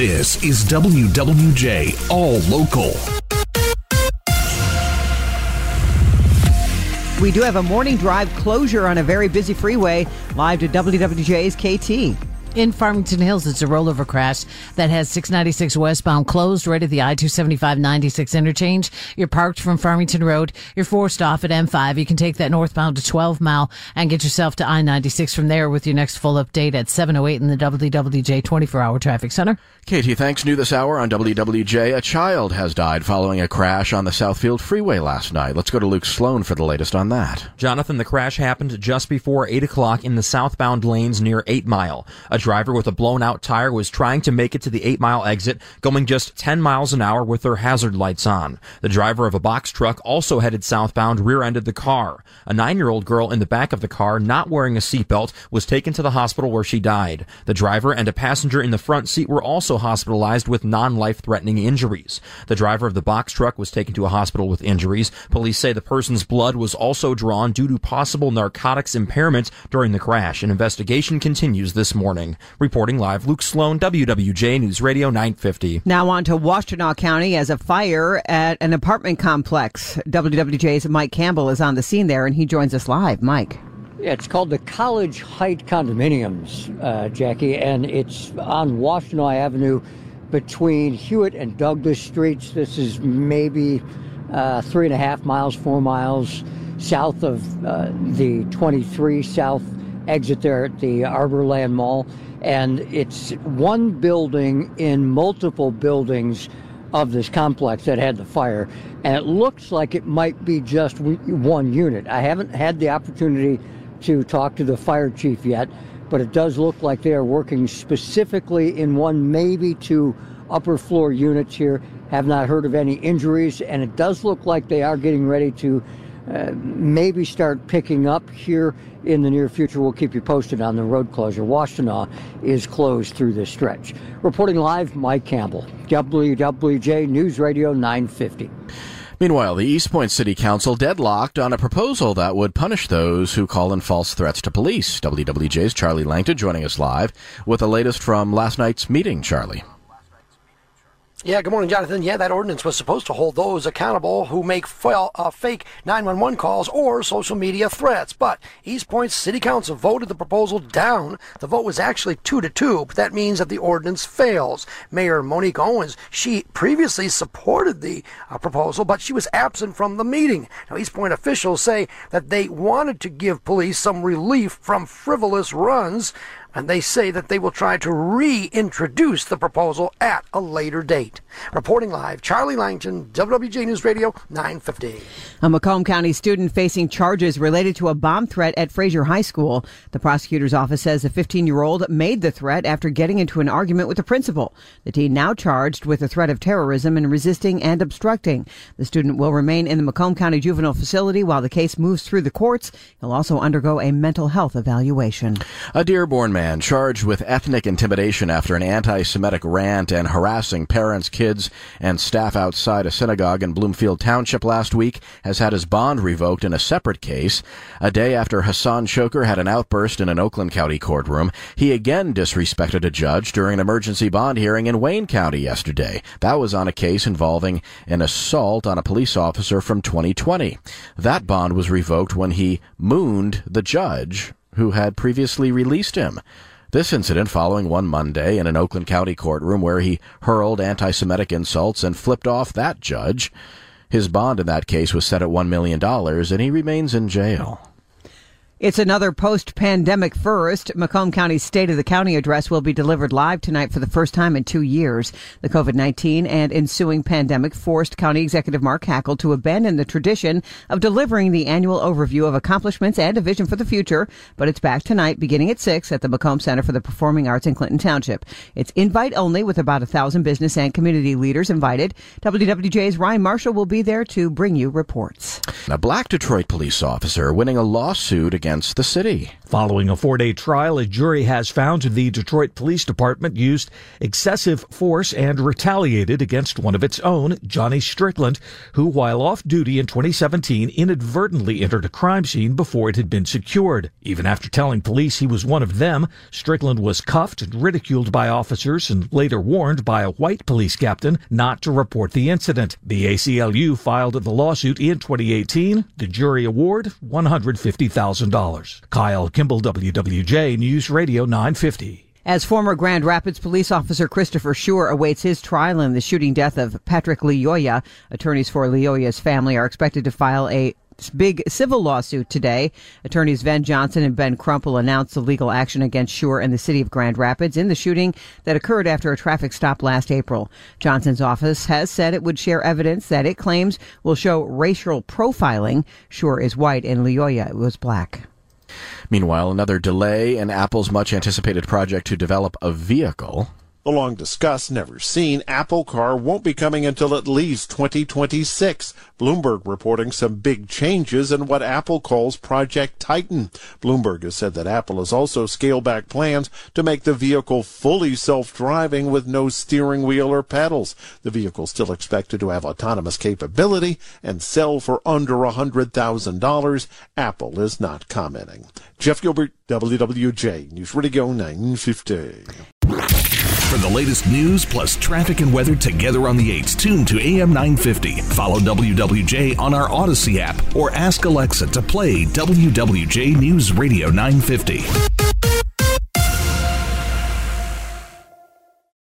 This is WWJ All Local. We do have a morning drive closure on a very busy freeway. Live to WWJ's KT. In Farmington Hills, it's a rollover crash that has 696 westbound closed right at the I-275 96 interchange. You're parked from Farmington Road. You're forced off at M5. You can take that northbound to 12 mile and get yourself to I-96 from there with your next full update at 708 in the WWJ 24-hour traffic center. Katie, thanks. New this hour on WWJ. A child has died following a crash on the Southfield Freeway last night. Let's go to Luke Sloan for the latest on that. Jonathan, the crash happened just before 8 o'clock in the southbound lanes near 8 Mile. A driver with a blown out tire was trying to make it to the 8 Mile exit, going just 10 miles an hour with their hazard lights on. The driver of a box truck also headed southbound rear-ended the car. A nine-year-old girl in the back of the car, not wearing a seatbelt, was taken to the hospital where she died. The driver and a passenger in the front seat were also hospitalized with non-life threatening injuries. The driver of the box truck was taken to a hospital with injuries. Police say the person's blood was also drawn due to possible narcotics impairment during the crash. An investigation continues this morning. Reporting live, Luke Sloan, WWJ News Radio 950. Now on to Washtenaw County as a fire at an apartment complex. WWJ's Mike Campbell is on the scene there and he joins us live. Mike. Yeah, it's called the College Height Condominiums, uh, Jackie, and it's on Washtenaw Avenue between Hewitt and Douglas Streets. This is maybe uh, three and a half miles, four miles south of uh, the 23 South exit there at the Arborland Mall. And it's one building in multiple buildings of this complex that had the fire. And it looks like it might be just one unit. I haven't had the opportunity to talk to the fire chief yet, but it does look like they are working specifically in one, maybe two upper floor units here. Have not heard of any injuries, and it does look like they are getting ready to uh, maybe start picking up here in the near future. We'll keep you posted on the road closure. Washtenaw is closed through this stretch. Reporting live, Mike Campbell, WWJ News Radio 950. Meanwhile, the Eastpointe City Council deadlocked on a proposal that would punish those who call in false threats to police. WWJ's Charlie Langton joining us live with the latest from last night's meeting, Charlie. Yeah, good morning, Jonathan. Yeah, that ordinance was supposed to hold those accountable who make f- uh, fake 911 calls or social media threats. But Eastpointe City Council voted the proposal down. The vote was actually two to two, but that means that the ordinance fails. Mayor Monique Owens, she previously supported the uh, proposal, but she was absent from the meeting. Now, Eastpointe officials say that they wanted to give police some relief from frivolous runs and they say that they will try to reintroduce the proposal at a later date. Reporting live, Charlie Langton, WWJ News Radio, 950. A Macomb County student facing charges related to a bomb threat at Fraser High School. The prosecutor's office says the 15 year old made the threat after getting into an argument with the principal. The teen now charged with the threat of terrorism and resisting and obstructing. The student will remain in the Macomb County Juvenile Facility while the case moves through the courts. He'll also undergo a mental health evaluation. A Dearborn man charged with ethnic intimidation after an anti-Semitic rant and harassing parents, kids, and staff outside a synagogue in Bloomfield Township last week has had his bond revoked in a separate case. A day after Hassan Chokr had an outburst in an Oakland County courtroom, he again disrespected a judge during an emergency bond hearing in Wayne County yesterday. That was on a case involving an assault on a police officer from 2020. That bond was revoked when he mooned the judge who had previously released him. This incident following one Monday in an Oakland County courtroom where he hurled anti Semitic insults and flipped off that judge. His bond in that case was set at $1 million, and he remains in jail. It's another post-pandemic first. Macomb County's State of the County address will be delivered live tonight for the first time in two years. The COVID-19 and ensuing pandemic forced County Executive Mark Hackel to abandon the tradition of delivering the annual overview of accomplishments and a vision for the future, but it's back tonight beginning at 6 at the Macomb Center for the Performing Arts in Clinton Township. It's invite only with about a thousand business and community leaders invited. WWJ's Ryan Marshall will be there to bring you reports. A black Detroit police officer winning a lawsuit against against the city. Following a four day trial, a jury has found the Detroit Police Department used excessive force and retaliated against one of its own, Johnny Strickland, who, while off duty in 2017, inadvertently entered a crime scene before it had been secured. Even after telling police he was one of them, Strickland was cuffed and ridiculed by officers and later warned by a white police captain not to report the incident. The ACLU filed the lawsuit in 2018. The jury award $150,000. Kyle Kimball, WWJ News Radio 950. As former Grand Rapids police officer Christopher Schurr awaits his trial in the shooting death of Patrick Lyoya, attorneys for Lyoya's family are expected to file a big civil lawsuit today. Attorneys Ven Johnson and Ben Crump announced the legal action against Schurr and the city of Grand Rapids in the shooting that occurred after a traffic stop last April. Johnson's office has said it would share evidence that it claims will show racial profiling. Schurr is white and Lyoya was black. Meanwhile, another delay in Apple's much anticipated project to develop a vehicle the long discussed, never seen Apple car won't be coming until at least 2026. Bloomberg reporting some big changes in what Apple calls Project Titan. Bloomberg has said that Apple has also scaled back plans to make the vehicle fully self-driving with no steering wheel or pedals. The vehicle is still expected to have autonomous capability and sell for under $100,000. Apple is not commenting. Jeff Gilbert, WWJ, News Radio 950. For the latest news plus traffic and weather together on the 8s, tune to AM 950. Follow WWJ on our Audacy app or ask Alexa to play WWJ News Radio 950.